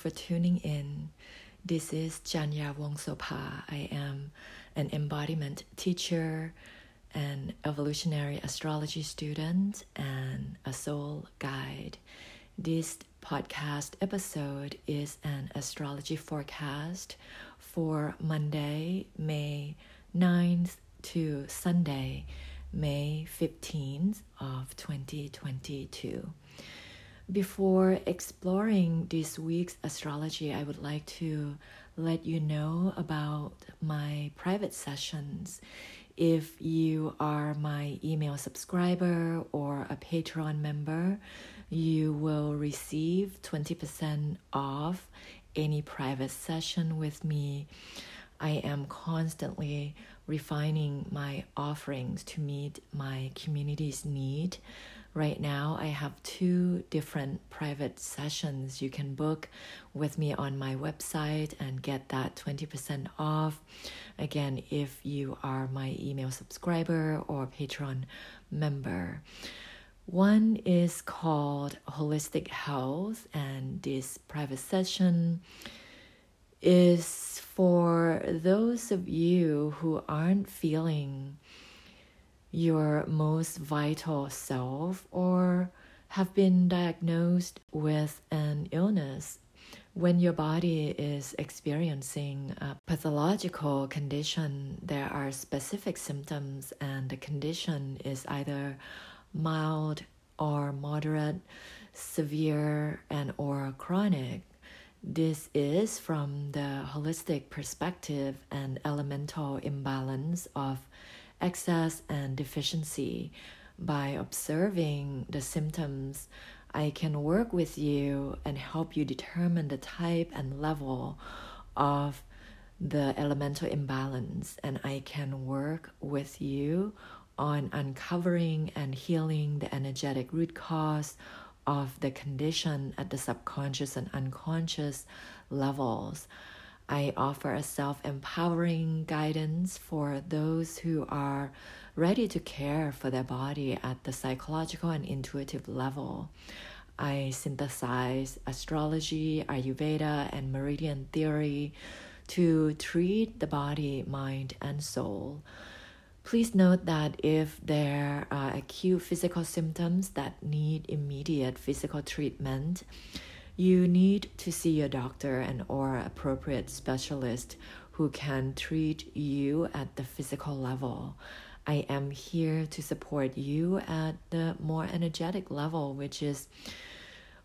For tuning in. This is Janya Wongsopa. I am an embodiment teacher, an evolutionary astrology student, and a soul guide. This podcast episode is an astrology forecast for Monday, May 9th to Sunday, May 15th of 2022. Before exploring this week's astrology, I would like to let you know about my private sessions. If you are my email subscriber or a Patreon member, you will receive 20% off any private session with me. I am constantly refining my offerings to meet my community's need Right now, I have two different private sessions you can book with me on my website and get that 20% off. Again, if you are my email subscriber or Patreon member. One is called Holistic Health, and this private session is for those of you who aren't feeling your most vital self or have been diagnosed with an illness when your body is experiencing a pathological condition, there are specific symptoms, and the condition is either mild or moderate, severe, and or chronic. This is from the holistic perspective and elemental imbalance of excess and deficiency. By observing the symptoms, I can work with you and help you determine the type and level of the elemental imbalance, and I can work with you on uncovering and healing the energetic root cause of the condition at the subconscious and unconscious levels. I offer a self empowering guidance for those who are ready to care for their body at the psychological and intuitive level. I synthesize astrology, Ayurveda, and meridian theory to treat the body, mind, and soul. Please note that if there are acute physical symptoms that need immediate physical treatment, you need to see a doctor and or appropriate specialist who can treat you at the physical level. I am here to support you at the more energetic level, which is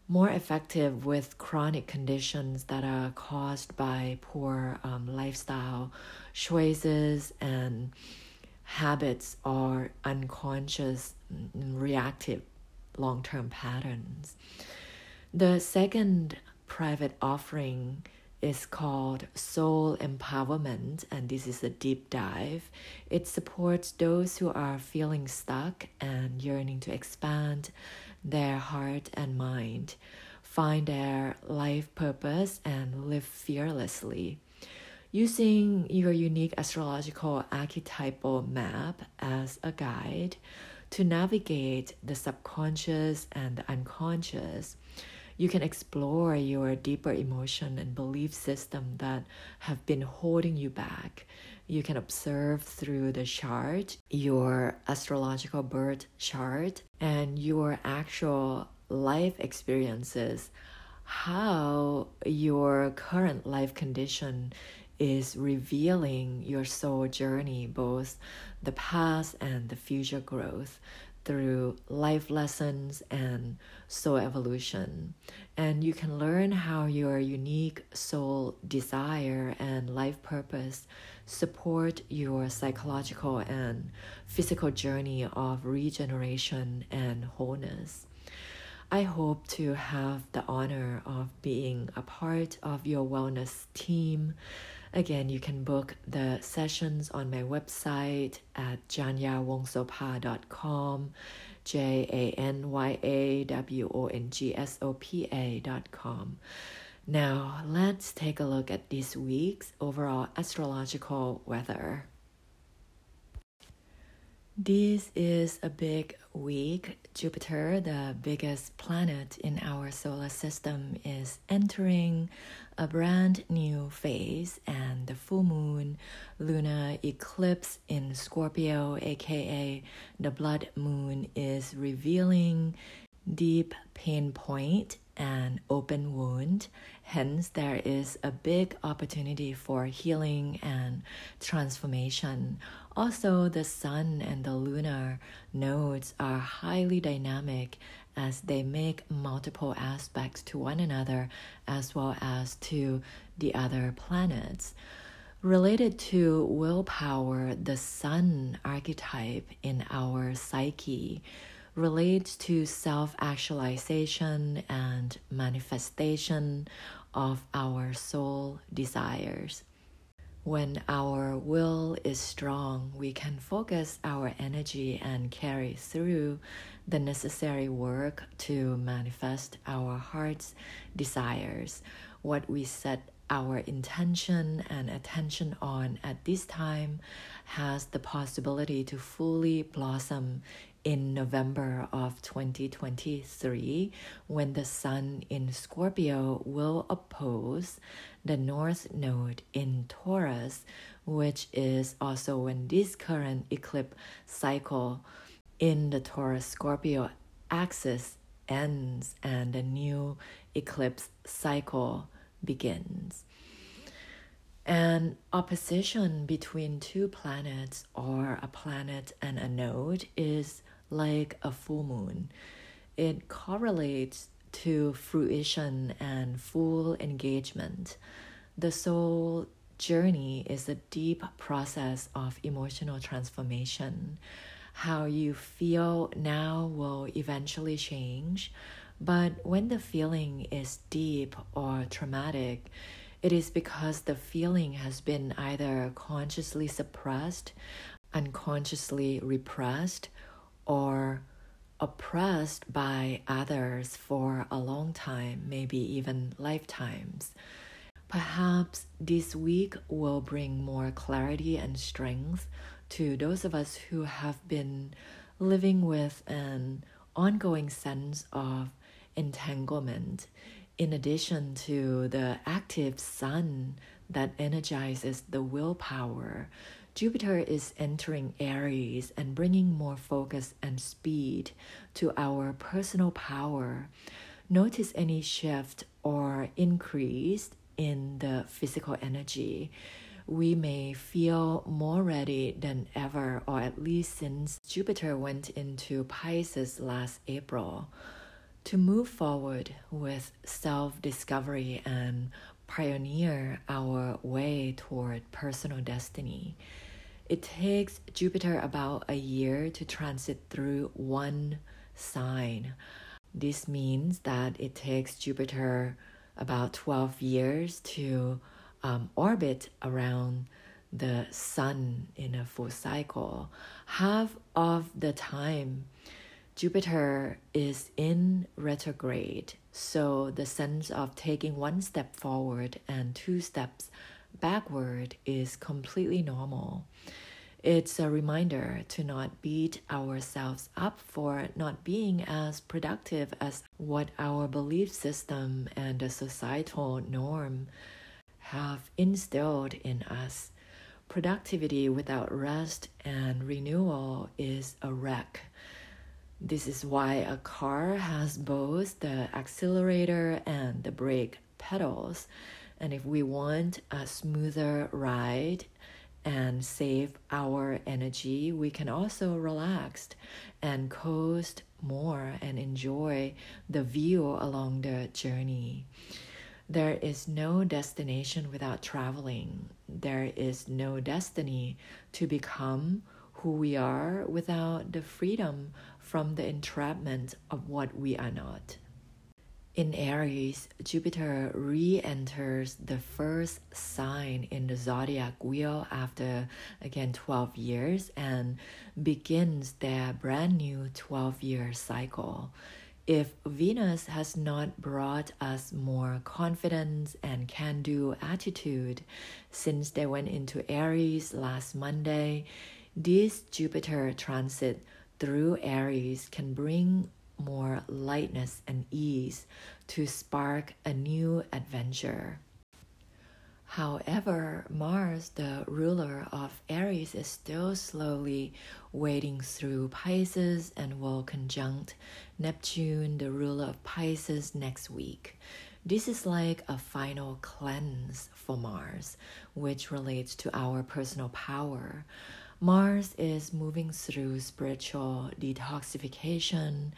more effective with chronic conditions that are caused by poor um, lifestyle choices and habits or unconscious mm, reactive long term patterns. The second private offering is called Soul Empowerment, and this is a deep dive. It supports those who are feeling stuck and yearning to expand their heart and mind, find their life purpose, and live fearlessly. Using your unique astrological archetypal map as a guide to navigate the subconscious and the unconscious you can explore your deeper emotion and belief system that have been holding you back. You can observe through the chart, your astrological birth chart, and your actual life experiences, how your current life condition is revealing your soul journey, both the past and the future growth through life lessons and soul evolution. And you can learn how your unique soul desire and life purpose support your psychological and physical journey of regeneration and wholeness. I hope to have the honor of being a part of your wellness team Again, you can book the sessions on my website at janyawongsopa.com, J A N Y A W O N G S O P A.com. Now, let's take a look at this week's overall astrological weather. This is a big week, Jupiter, the biggest planet in our solar system, is entering a brand new phase, and the full moon lunar eclipse in Scorpio, aka the blood moon, is revealing deep pain point and open wound. Hence, there is a big opportunity for healing and transformation. Also, the sun and the lunar nodes are highly dynamic as they make multiple aspects to one another as well as to the other planets. Related to willpower, the sun archetype in our psyche relates to self actualization and manifestation of our soul desires. When our will is strong, we can focus our energy and carry through the necessary work to manifest our heart's desires. What we set our intention and attention on at this time has the possibility to fully blossom in November of 2023 when the Sun in Scorpio will oppose the North Node in Taurus, which is also when this current eclipse cycle in the Taurus Scorpio axis ends and a new eclipse cycle begins. An opposition between two planets or a planet and a node is like a full moon. It correlates to fruition and full engagement. The soul journey is a deep process of emotional transformation. How you feel now will eventually change, but when the feeling is deep or traumatic, it is because the feeling has been either consciously suppressed, unconsciously repressed, or oppressed by others for a long time, maybe even lifetimes. Perhaps this week will bring more clarity and strength to those of us who have been living with an ongoing sense of entanglement, in addition to the active sun that energizes the willpower Jupiter is entering Aries and bringing more focus and speed to our personal power. Notice any shift or increase in the physical energy. We may feel more ready than ever, or at least since Jupiter went into Pisces last April, to move forward with self discovery and pioneer our way toward personal destiny. It takes Jupiter about a year to transit through one sign. This means that it takes Jupiter about 12 years to um, orbit around the sun in a full cycle. Half of the time, Jupiter is in retrograde, so the sense of taking one step forward and two steps backward is completely normal. It's a reminder to not beat ourselves up for not being as productive as what our belief system and the societal norm have instilled in us. Productivity without rest and renewal is a wreck. This is why a car has both the accelerator and the brake pedals. And if we want a smoother ride and save our energy, we can also relax and coast more and enjoy the view along the journey. There is no destination without traveling. There is no destiny to become who we are without the freedom from the entrapment of what we are not. In Aries, Jupiter re enters the first sign in the zodiac wheel after again 12 years and begins their brand new 12 year cycle. If Venus has not brought us more confidence and can do attitude since they went into Aries last Monday, this Jupiter transit through Aries can bring more lightness and ease to spark a new adventure. However, Mars, the ruler of Aries, is still slowly wading through Pisces and will conjunct Neptune, the ruler of Pisces, next week. This is like a final cleanse for Mars, which relates to our personal power. Mars is moving through spiritual detoxification,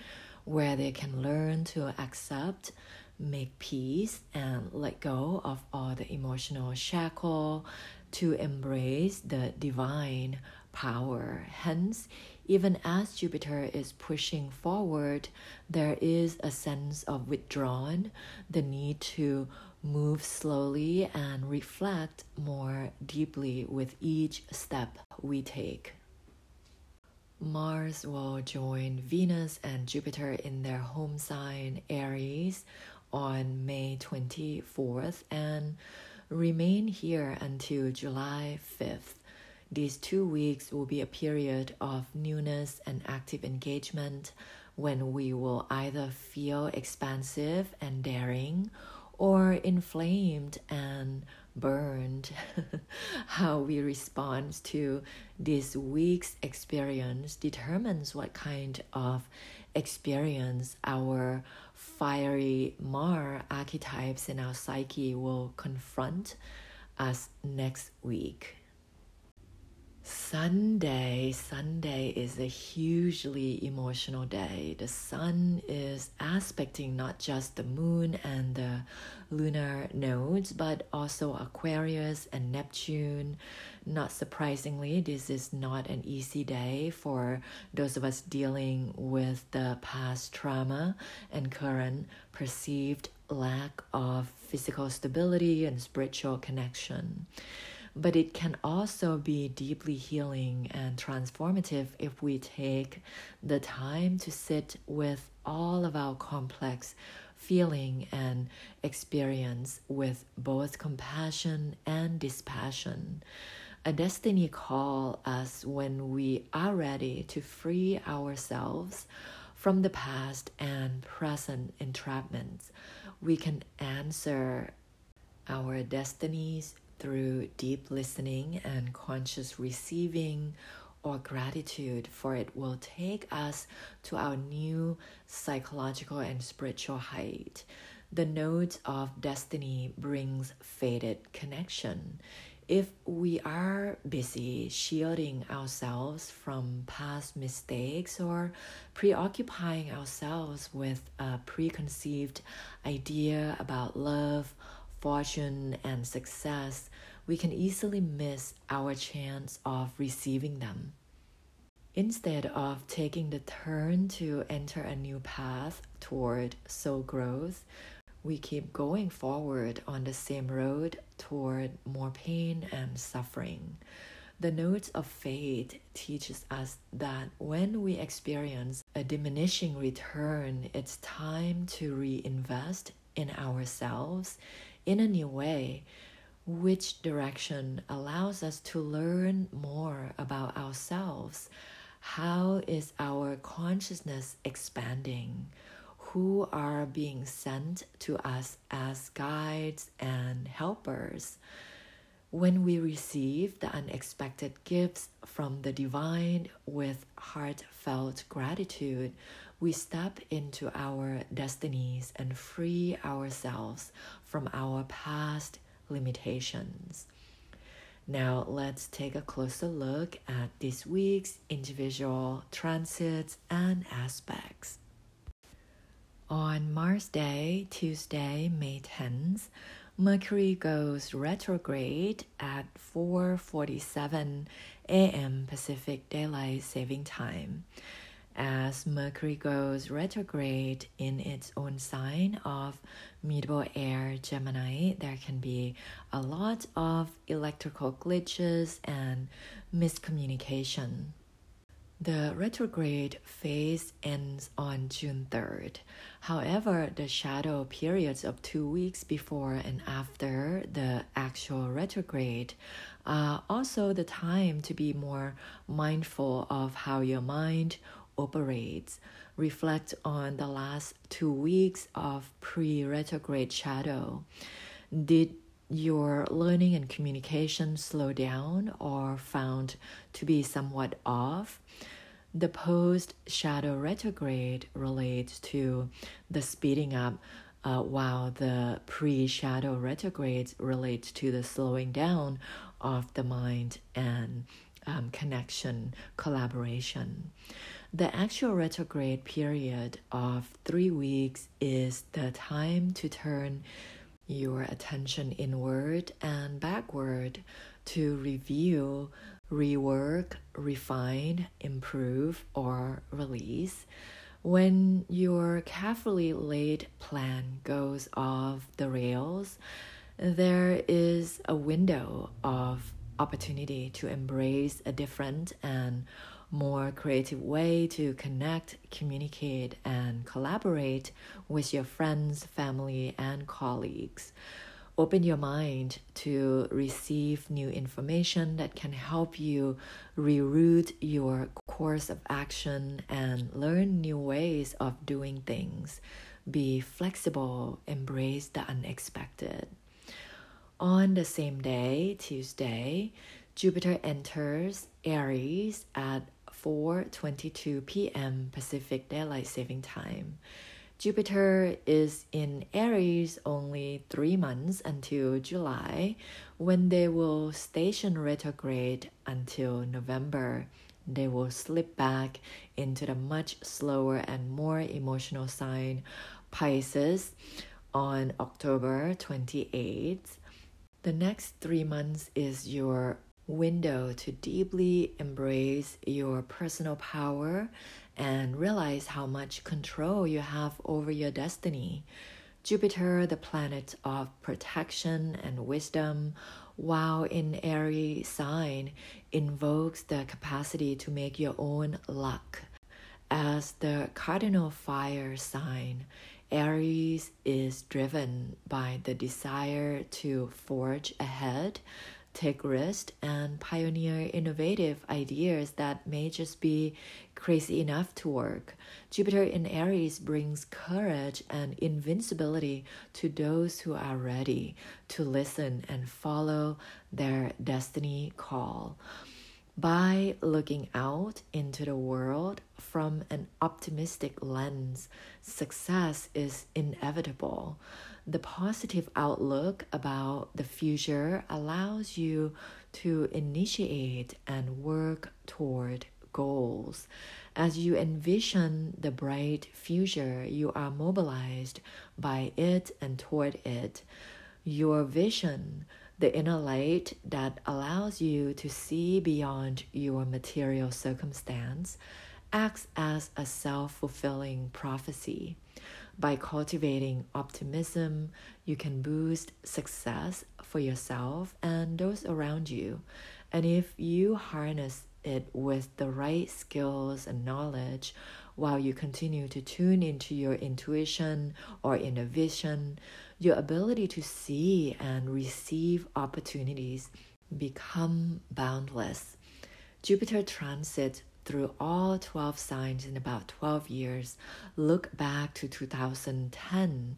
where they can learn to accept make peace and let go of all the emotional shackle to embrace the divine power. Hence, even as Jupiter is pushing forward, there is a sense of withdrawn, the need to move slowly and reflect more deeply with each step we take. Mars will join Venus and Jupiter in their home sign Aries on May 24th and remain here until July 5th. These two weeks will be a period of newness and active engagement when we will either feel expansive and daring or inflamed and burned. How we respond to this week's experience determines what kind of experience our fiery Mar archetypes in our psyche will confront us next week. Sunday, Sunday is a hugely emotional day. The sun is aspecting not just the moon and the lunar nodes, but also Aquarius and Neptune. Not surprisingly, this is not an easy day for those of us dealing with the past trauma and current perceived lack of physical stability and spiritual connection but it can also be deeply healing and transformative if we take the time to sit with all of our complex feeling and experience with both compassion and dispassion. A destiny call us when we are ready to free ourselves from the past and present entrapments. We can answer our destinies through deep listening and conscious receiving or gratitude, for it will take us to our new psychological and spiritual height. The nodes of destiny brings faded connection. If we are busy shielding ourselves from past mistakes or preoccupying ourselves with a preconceived idea about love fortune and success, we can easily miss our chance of receiving them. Instead of taking the turn to enter a new path toward soul growth, we keep going forward on the same road toward more pain and suffering. The nodes of fate teaches us that when we experience a diminishing return, it's time to reinvest in ourselves in a new way, which direction allows us to learn more about ourselves. How is our consciousness expanding? Who are being sent to us as guides and helpers? When we receive the unexpected gifts from the divine with heartfelt gratitude, we step into our destinies and free ourselves from our past limitations. Now, let's take a closer look at this week's individual transits and aspects. On Mars Day, Tuesday, May 10th, Mercury goes retrograde at 4:47 a.m. Pacific Daylight Saving Time as Mercury goes retrograde in its own sign of mutable air Gemini, there can be a lot of electrical glitches and miscommunication. The retrograde phase ends on June 3rd. However, the shadow periods of two weeks before and after the actual retrograde are also the time to be more mindful of how your mind operates. Reflect on the last two weeks of pre retrograde shadow. Did your learning and communication slow down or found to be somewhat off? The post shadow retrograde relates to the speeding up, uh, while the pre shadow retrograde relates to the slowing down of the mind and um, connection, collaboration. The actual retrograde period of three weeks is the time to turn your attention inward and backward to review, rework, refine, improve, or release. When your carefully laid plan goes off the rails, there is a window of opportunity to embrace a different and more creative way to connect, communicate, and collaborate with your friends, family, and colleagues. Open your mind to receive new information that can help you reroute your course of action and learn new ways of doing things. Be flexible, embrace the unexpected. On the same day, Tuesday, Jupiter enters Aries at 4:22 p.m. Pacific Daylight Saving Time. Jupiter is in Aries only 3 months until July when they will station retrograde until November. They will slip back into the much slower and more emotional sign Pisces on October 28th. The next three months is your window to deeply embrace your personal power and realize how much control you have over your destiny. Jupiter, the planet of protection and wisdom, while in Aries sign, invokes the capacity to make your own luck. As the cardinal fire sign, Aries is driven by the desire to forge ahead take risks and pioneer innovative ideas that may just be crazy enough to work. Jupiter in Aries brings courage and invincibility to those who are ready to listen and follow their destiny call. By looking out into the world from an optimistic lens, success is inevitable the positive outlook about the future allows you to initiate and work toward goals. As you envision the bright future, you are mobilized by it and toward it. Your vision, the inner light that allows you to see beyond your material circumstance, acts as a self fulfilling prophecy. By cultivating optimism, you can boost success for yourself and those around you. And if you harness it with the right skills and knowledge while you continue to tune into your intuition or inner vision, your ability to see and receive opportunities become boundless. Jupiter transit through all 12 signs in about 12 years, look back to 2010.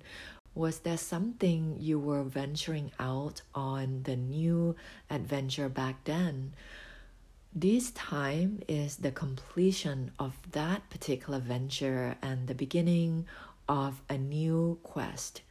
Was there something you were venturing out on the new adventure back then? This time is the completion of that particular venture and the beginning of a new quest.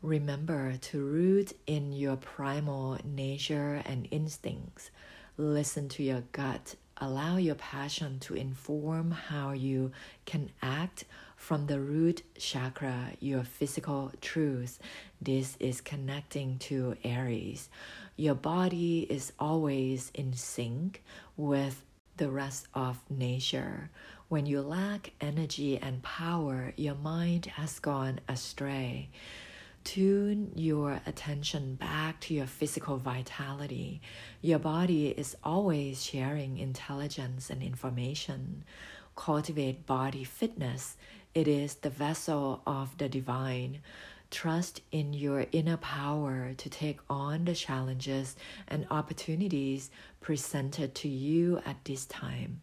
Remember to root in your primal nature and instincts. Listen to your gut allow your passion to inform how you can act from the root chakra, your physical truth. This is connecting to Aries. Your body is always in sync with the rest of nature. When you lack energy and power, your mind has gone astray. Tune your attention back to your physical vitality. Your body is always sharing intelligence and information. Cultivate body fitness. It is the vessel of the divine. Trust in your inner power to take on the challenges and opportunities presented to you at this time.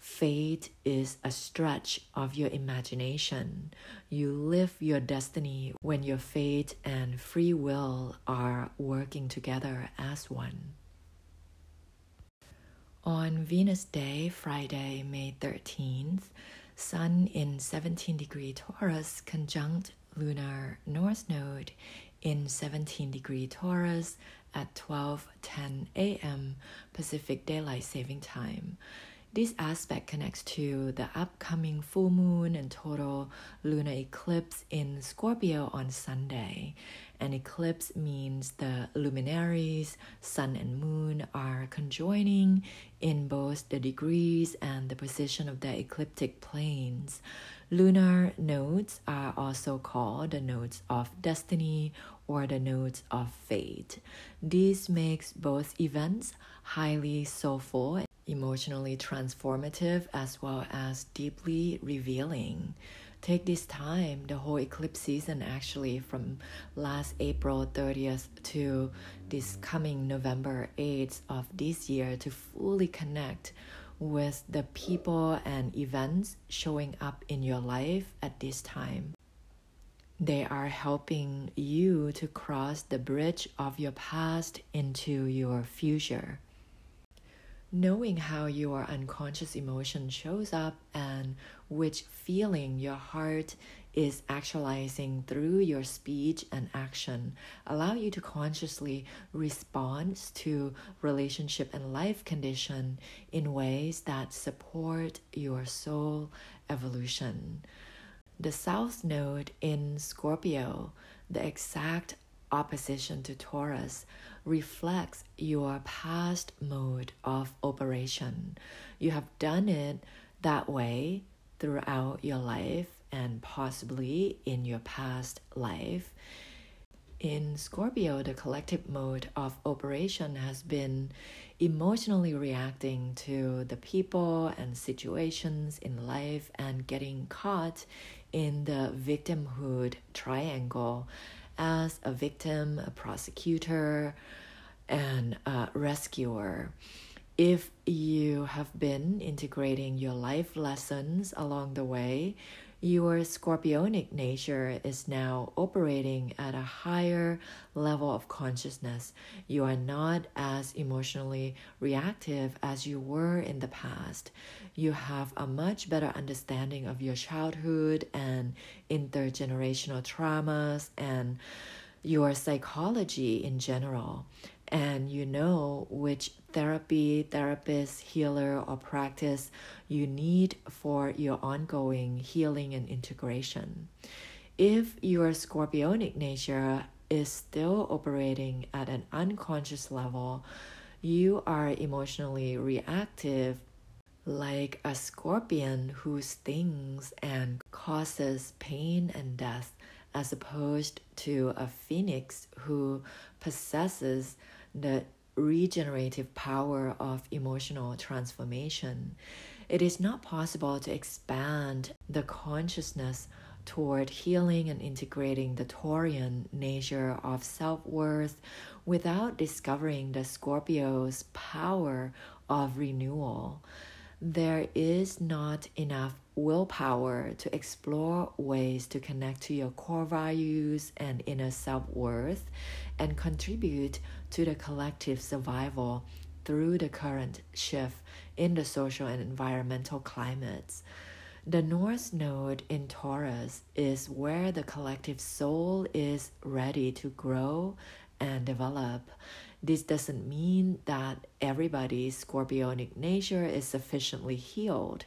Fate is a stretch of your imagination. You live your destiny when your fate and free will are working together as one. On Venus Day, Friday, May 13th, Sun in 17 degree Taurus conjunct lunar North Node in 17 degree Taurus at 12:10 a.m. Pacific Daylight Saving Time. This aspect connects to the upcoming full moon and total lunar eclipse in Scorpio on Sunday. An eclipse means the luminaries, sun and moon, are conjoining in both the degrees and the position of the ecliptic planes. Lunar nodes are also called the nodes of destiny or the nodes of fate. This makes both events highly soulful emotionally transformative as well as deeply revealing. Take this time, the whole eclipse season actually from last April 30th to this coming November 8th of this year to fully connect with the people and events showing up in your life at this time. They are helping you to cross the bridge of your past into your future knowing how your unconscious emotion shows up and which feeling your heart is actualizing through your speech and action allow you to consciously respond to relationship and life condition in ways that support your soul evolution. The south node in scorpio the exact opposition to taurus reflects your past mode of operation. You have done it that way throughout your life and possibly in your past life. In Scorpio, the collective mode of operation has been emotionally reacting to the people and situations in life and getting caught in the victimhood triangle as a victim, a persecutor, and a rescuer. If you have been integrating your life lessons along the way, your scorpionic nature is now operating at a higher level of consciousness. You are not as emotionally reactive as you were in the past. You have a much better understanding of your childhood and intergenerational traumas and your psychology in general and you know which therapy, therapist, healer, or practice you need for your ongoing healing and integration. If your scorpionic nature is still operating at an unconscious level, you are emotionally reactive like a scorpion who stings and causes pain and death, as opposed to a phoenix who possesses the regenerative power of emotional transformation, it is not possible to expand the consciousness toward healing and integrating the Taurian nature of self worth without discovering the Scorpio's power of renewal. There is not enough willpower to explore ways to connect to your core values and inner self worth and contribute to the collective survival through the current shift in the social and environmental climates. The North Node in Taurus is where the collective soul is ready to grow and develop. This doesn't mean that everybody's scorpionic nature is sufficiently healed.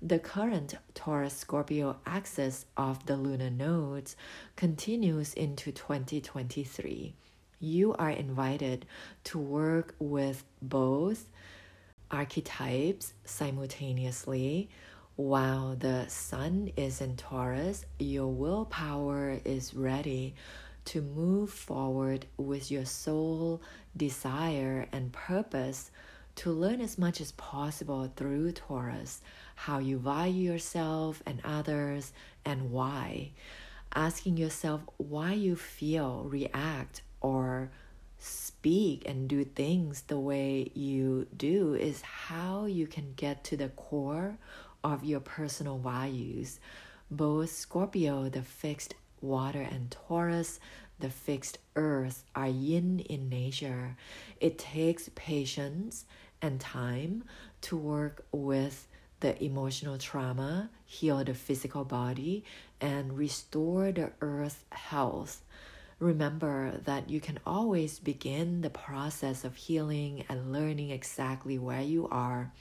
The current Taurus Scorpio axis of the lunar nodes continues into 2023 you are invited to work with both archetypes simultaneously. While the sun is in Taurus, your willpower is ready to move forward with your soul, desire, and purpose to learn as much as possible through Taurus how you value yourself and others and why. Asking yourself why you feel, react, or speak and do things the way you do is how you can get to the core of your personal values. Both Scorpio, the fixed water, and Taurus, the fixed earth, are yin in nature. It takes patience and time to work with the emotional trauma, heal the physical body, and restore the earth's health. Remember that you can always begin the process of healing and learning exactly where you are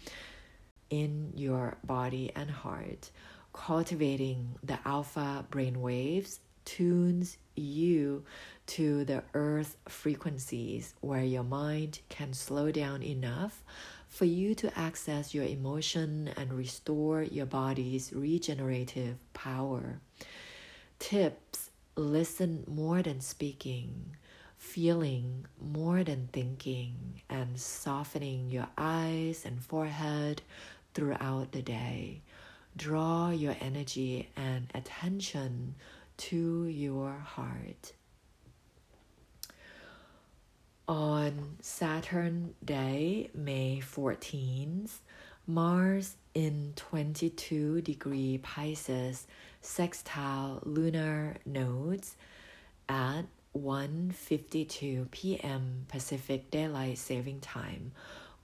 in your body and heart. Cultivating the alpha brain waves tunes you to the earth frequencies where your mind can slow down enough for you to access your emotion and restore your body's regenerative power. Tips listen more than speaking, feeling more than thinking, and softening your eyes and forehead throughout the day. Draw your energy and attention to your heart. On Saturn Day, May 14th, Mars in 22 degree Pisces sextile lunar nodes at 1:52 p.m. Pacific Daylight Saving Time.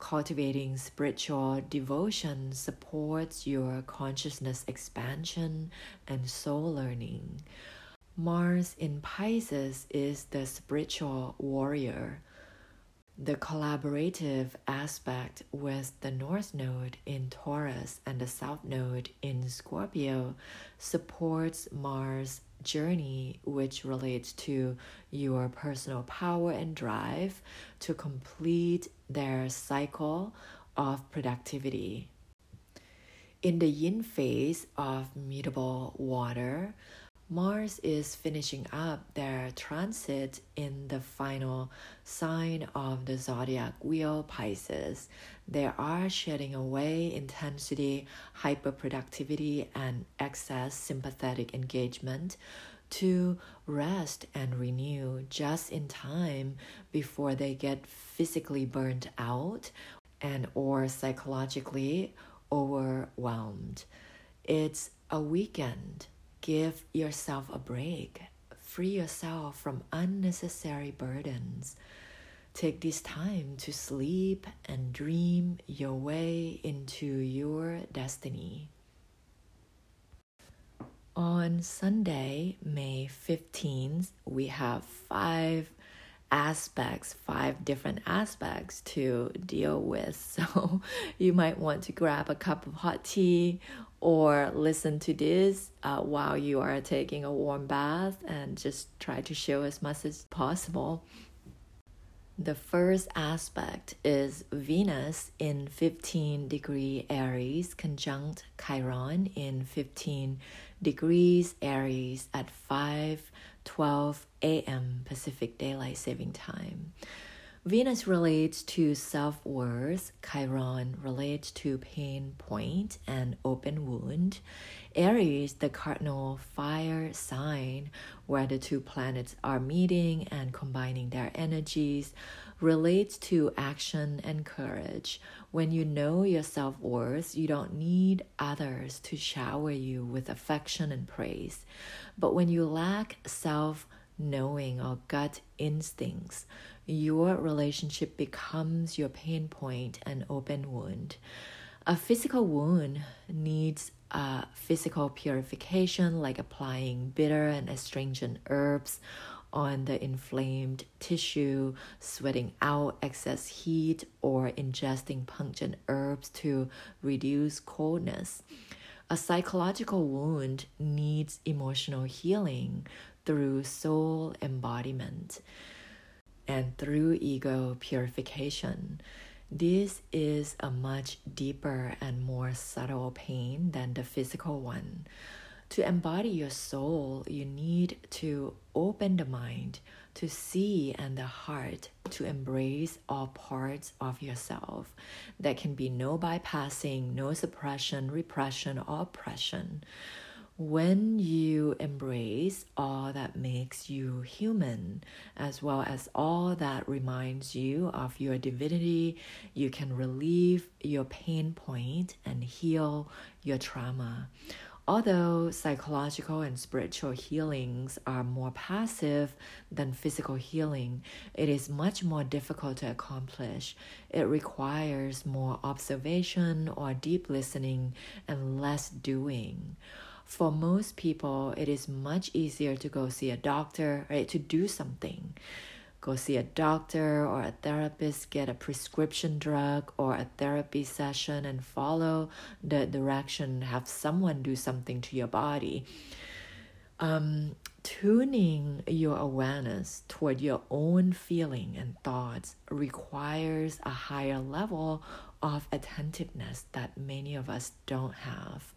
Cultivating spiritual devotion supports your consciousness expansion and soul learning. Mars in Pisces is the spiritual warrior the collaborative aspect with the North Node in Taurus and the South Node in Scorpio supports Mars' journey, which relates to your personal power and drive to complete their cycle of productivity. In the yin phase of mutable water, Mars is finishing up their transit in the final sign of the zodiac wheel Pisces. They are shedding away intensity, hyperproductivity, and excess sympathetic engagement to rest and renew just in time before they get physically burnt out and or psychologically overwhelmed. It's a weekend Give yourself a break. Free yourself from unnecessary burdens. Take this time to sleep and dream your way into your destiny. On Sunday, May 15th, we have five aspects, five different aspects to deal with. So you might want to grab a cup of hot tea or listen to this uh, while you are taking a warm bath and just try to show as much as possible. The first aspect is Venus in 15 degree Aries conjunct Chiron in 15 degrees Aries at 5 12 a.m. Pacific Daylight Saving Time. Venus relates to self worth, Chiron relates to pain point and open wound. Aries, the cardinal fire sign, where the two planets are meeting and combining their energies, relates to action and courage. When you know your self worth, you don't need others to shower you with affection and praise. But when you lack self knowing or gut instincts, your relationship becomes your pain point and open wound. A physical wound needs a physical purification, like applying bitter and astringent herbs on the inflamed tissue, sweating out excess heat, or ingesting pungent herbs to reduce coldness. A psychological wound needs emotional healing through soul embodiment and through ego purification. This is a much deeper and more subtle pain than the physical one. To embody your soul, you need to open the mind to see and the heart to embrace all parts of yourself. There can be no bypassing, no suppression, repression, or oppression. When you embrace all that makes you human, as well as all that reminds you of your divinity, you can relieve your pain point and heal your trauma. Although psychological and spiritual healings are more passive than physical healing, it is much more difficult to accomplish. It requires more observation or deep listening and less doing for most people, it is much easier to go see a doctor, right? To do something. Go see a doctor or a therapist, get a prescription drug or a therapy session and follow the direction, have someone do something to your body. Um, tuning your awareness toward your own feeling and thoughts requires a higher level of attentiveness that many of us don't have.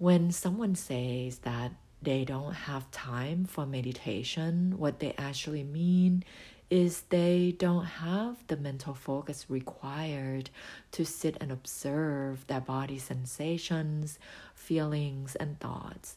When someone says that they don't have time for meditation, what they actually mean is they don't have the mental focus required to sit and observe their body sensations, feelings, and thoughts.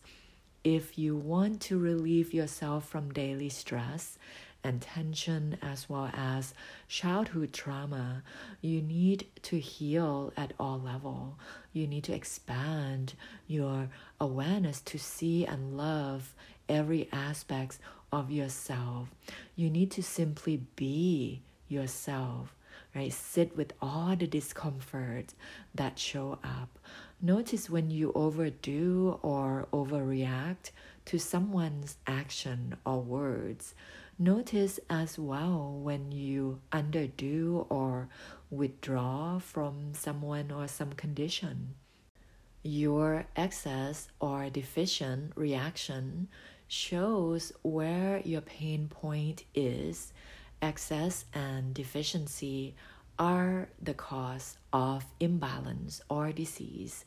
If you want to relieve yourself from daily stress and tension as well as childhood trauma, you need to heal at all level. You need to expand your awareness to see and love every aspect of yourself. You need to simply be yourself, right? Sit with all the discomfort that show up. Notice when you overdo or overreact to someone's action or words. Notice as well when you underdo or withdraw from someone or some condition. Your excess or deficient reaction shows where your pain point is. Excess and deficiency are the cause of imbalance or disease.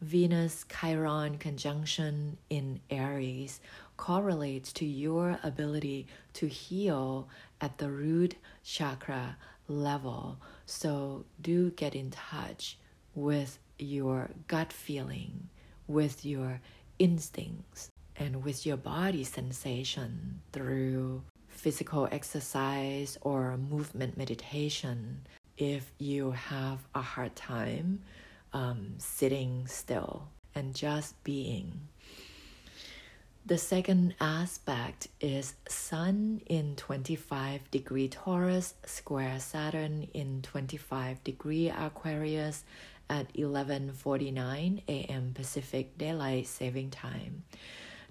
Venus Chiron conjunction in Aries correlates to your ability to heal at the root chakra level. So do get in touch with your gut feeling, with your instincts, and with your body sensation through physical exercise or movement meditation if you have a hard time um, sitting still and just being. The second aspect is Sun in 25 degree Taurus, square Saturn in 25 degree Aquarius at 11:49 a.m. Pacific Daylight Saving Time.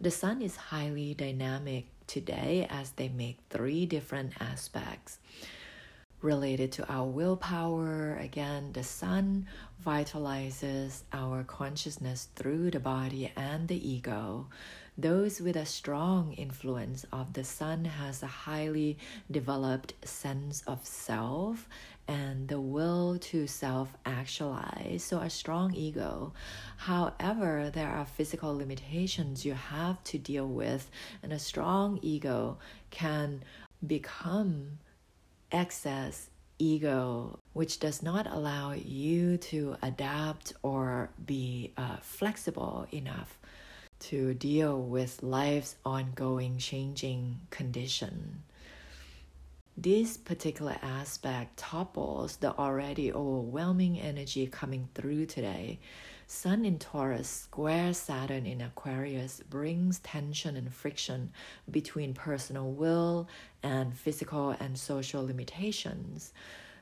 The sun is highly dynamic today as they make three different aspects related to our willpower. Again, the sun vitalizes our consciousness through the body and the ego. Those with a strong influence of the sun has a highly developed sense of self and the will to self actualize, so a strong ego. However, there are physical limitations you have to deal with, and a strong ego can become excess ego, which does not allow you to adapt or be uh, flexible enough to deal with life's ongoing changing condition. This particular aspect topples the already overwhelming energy coming through today Sun in Taurus, square Saturn in Aquarius brings tension and friction between personal will and physical and social limitations.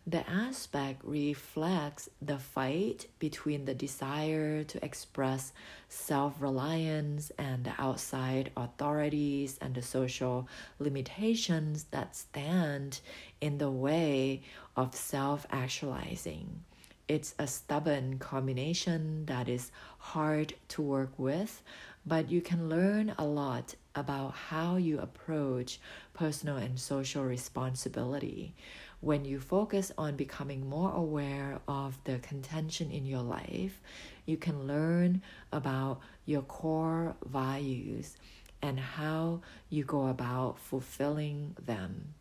The aspect reflects the fight between the desire to express self reliance and the outside authorities and the social limitations that stand in the way of self actualizing. It's a stubborn combination that is hard to work with, but you can learn a lot about how you approach personal and social responsibility. When you focus on becoming more aware of the contention in your life, you can learn about your core values and how you go about fulfilling them.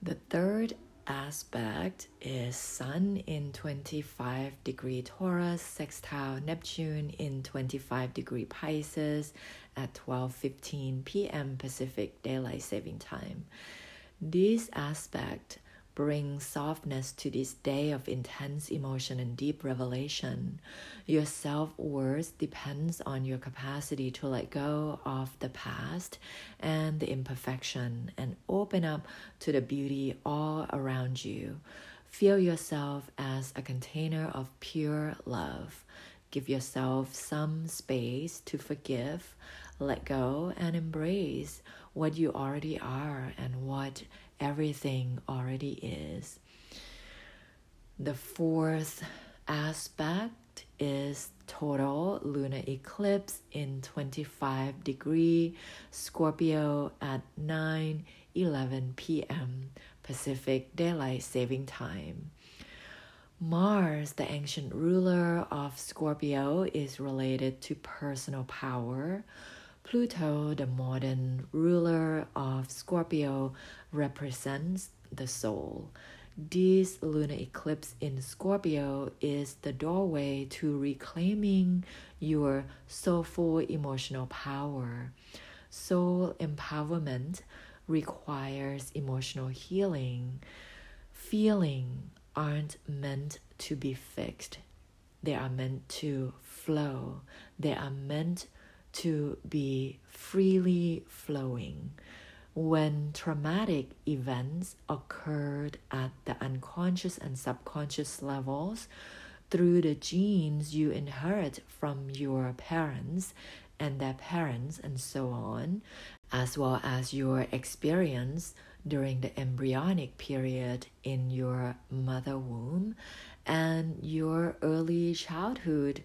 The third aspect is Sun in 25 degree Taurus, sextile Neptune in 25 degree Pisces at 12:15 p.m. Pacific Daylight Saving Time. This aspect brings softness to this day of intense emotion and deep revelation. Your self worth depends on your capacity to let go of the past and the imperfection and open up to the beauty all around you. Feel yourself as a container of pure love. Give yourself some space to forgive, let go, and embrace what you already are and what everything already is. The fourth aspect is total lunar eclipse in 25 degree Scorpio at 9 11 p.m. Pacific Daylight Saving Time. Mars, the ancient ruler of Scorpio, is related to personal power. Pluto, the modern ruler of Scorpio, represents the soul. This lunar eclipse in Scorpio is the doorway to reclaiming your soulful emotional power. Soul empowerment requires emotional healing. Feelings aren't meant to be fixed, they are meant to flow, they are meant to be freely flowing when traumatic events occurred at the unconscious and subconscious levels through the genes you inherit from your parents and their parents and so on, as well as your experience during the embryonic period in your mother womb and your early childhood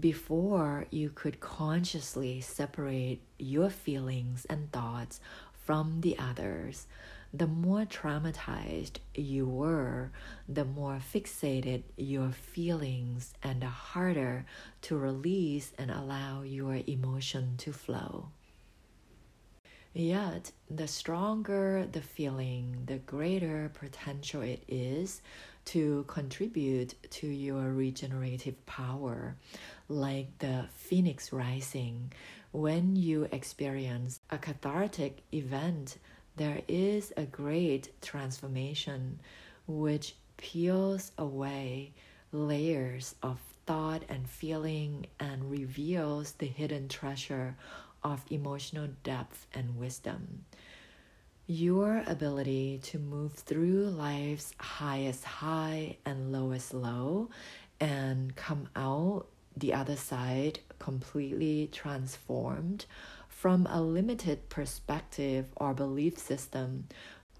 before you could consciously separate your feelings and thoughts from the others, the more traumatized you were, the more fixated your feelings, and the harder to release and allow your emotion to flow. Yet, the stronger the feeling, the greater potential it is to contribute to your regenerative power, like the phoenix rising, when you experience a cathartic event, there is a great transformation which peels away layers of thought and feeling and reveals the hidden treasure of emotional depth and wisdom. Your ability to move through life's highest high and lowest low and come out the other side completely transformed from a limited perspective or belief system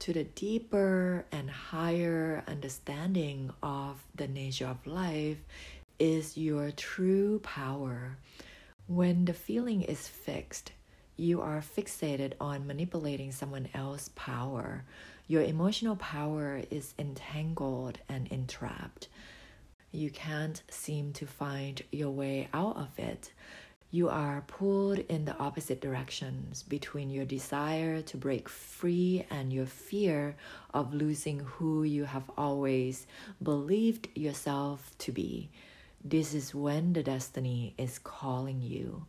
to the deeper and higher understanding of the nature of life is your true power. When the feeling is fixed, you are fixated on manipulating someone else's power. Your emotional power is entangled and entrapped you can't seem to find your way out of it. You are pulled in the opposite directions between your desire to break free and your fear of losing who you have always believed yourself to be. This is when the destiny is calling you.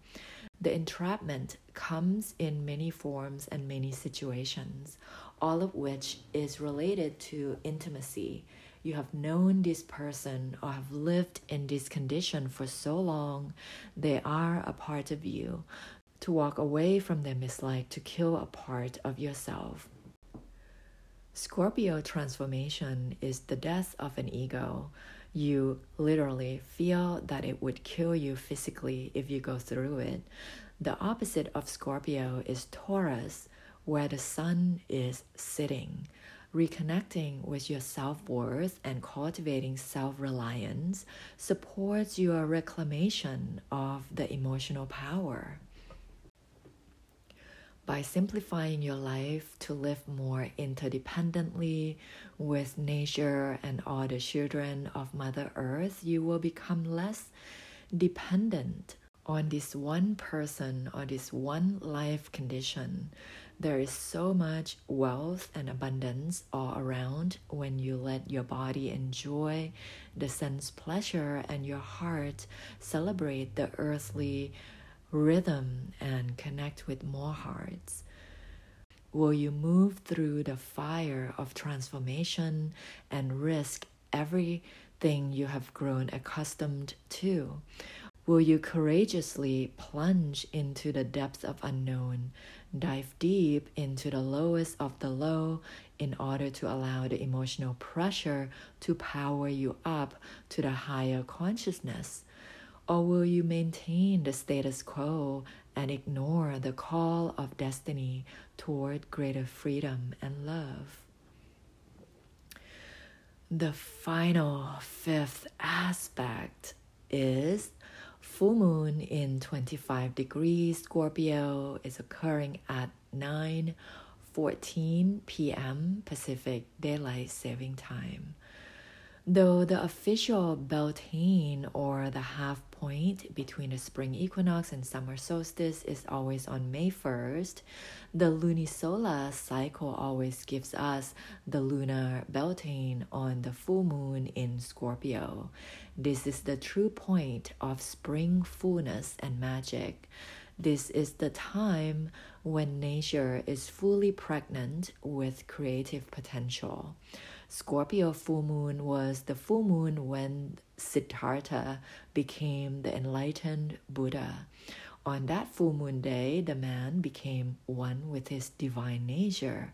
The entrapment comes in many forms and many situations, all of which is related to intimacy you have known this person or have lived in this condition for so long, they are a part of you. To walk away from them is like to kill a part of yourself. Scorpio transformation is the death of an ego. You literally feel that it would kill you physically if you go through it. The opposite of Scorpio is Taurus, where the sun is sitting reconnecting with your self worth and cultivating self reliance supports your reclamation of the emotional power. By simplifying your life to live more interdependently with nature and all the children of Mother Earth, you will become less dependent on this one person or this one life condition There is so much wealth and abundance all around when you let your body enjoy the sense pleasure and your heart celebrate the earthly rhythm and connect with more hearts. Will you move through the fire of transformation and risk everything you have grown accustomed to? Will you courageously plunge into the depths of unknown, dive deep into the lowest of the low in order to allow the emotional pressure to power you up to the higher consciousness? Or will you maintain the status quo and ignore the call of destiny toward greater freedom and love? The final fifth aspect is full moon in 25 degrees Scorpio is occurring at 9:14 p.m. Pacific Daylight Saving Time. Though the official Beltane or the half point between the spring equinox and summer solstice is always on May 1st, the lunisolar cycle always gives us the lunar Beltane on the full moon in Scorpio. This is the true point of spring fullness and magic. This is the time when nature is fully pregnant with creative potential. Scorpio full moon was the full moon when Siddhartha became the enlightened Buddha. On that full moon day, the man became one with his divine nature.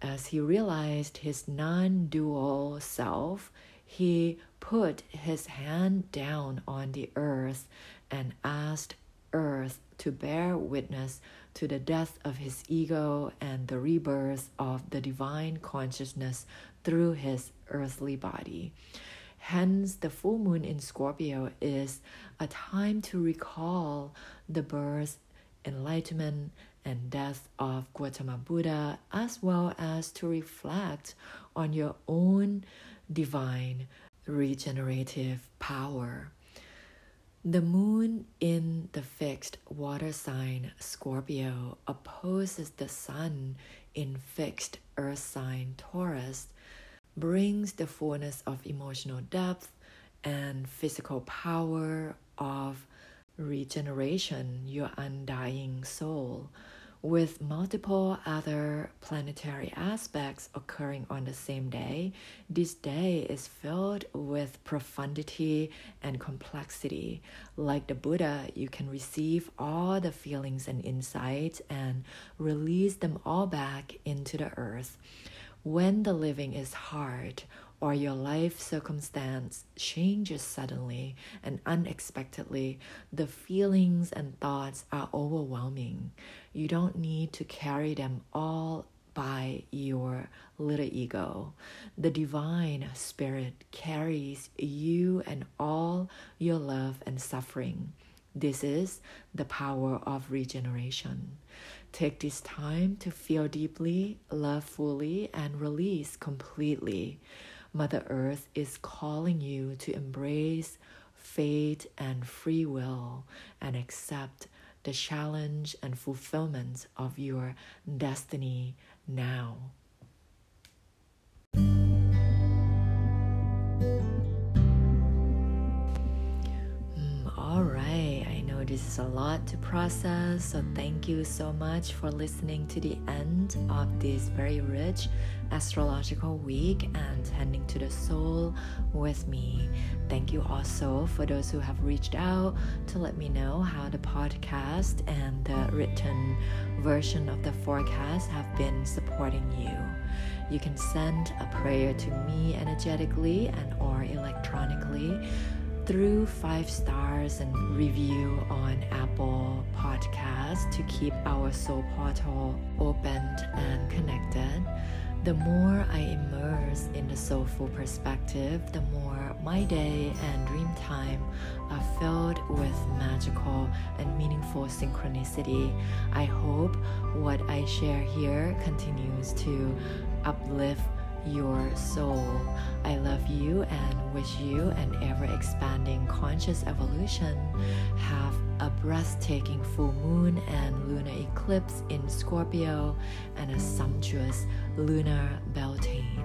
As he realized his non dual self, he put his hand down on the earth and asked earth to bear witness to the death of his ego and the rebirth of the divine consciousness through his earthly body. Hence, the full moon in Scorpio is a time to recall the birth, enlightenment, and death of Gautama Buddha, as well as to reflect on your own divine regenerative power. The moon in the fixed water sign Scorpio opposes the sun in fixed earth sign Taurus, brings the fullness of emotional depth and physical power of regeneration, your undying soul with multiple other planetary aspects occurring on the same day, this day is filled with profundity and complexity. Like the Buddha, you can receive all the feelings and insights and release them all back into the earth. When the living is hard, or your life circumstance changes suddenly and unexpectedly, the feelings and thoughts are overwhelming. You don't need to carry them all by your little ego. The divine spirit carries you and all your love and suffering. This is the power of regeneration. Take this time to feel deeply, love fully, and release completely. Mother Earth is calling you to embrace fate and free will and accept the challenge and fulfillment of your destiny now. This is a lot to process, so thank you so much for listening to the end of this very rich astrological week and tending to the soul with me. Thank you also for those who have reached out to let me know how the podcast and the written version of the forecast have been supporting you. You can send a prayer to me energetically and or electronically through five stars and review on Apple Podcast to keep our soul portal open and connected. The more I immerse in the soulful perspective, the more my day and dream time are filled with magical and meaningful synchronicity. I hope what I share here continues to uplift your soul. I love you and wish you an ever expanding conscious evolution. Have a breathtaking full moon and lunar eclipse in Scorpio and a sumptuous lunar Beltane.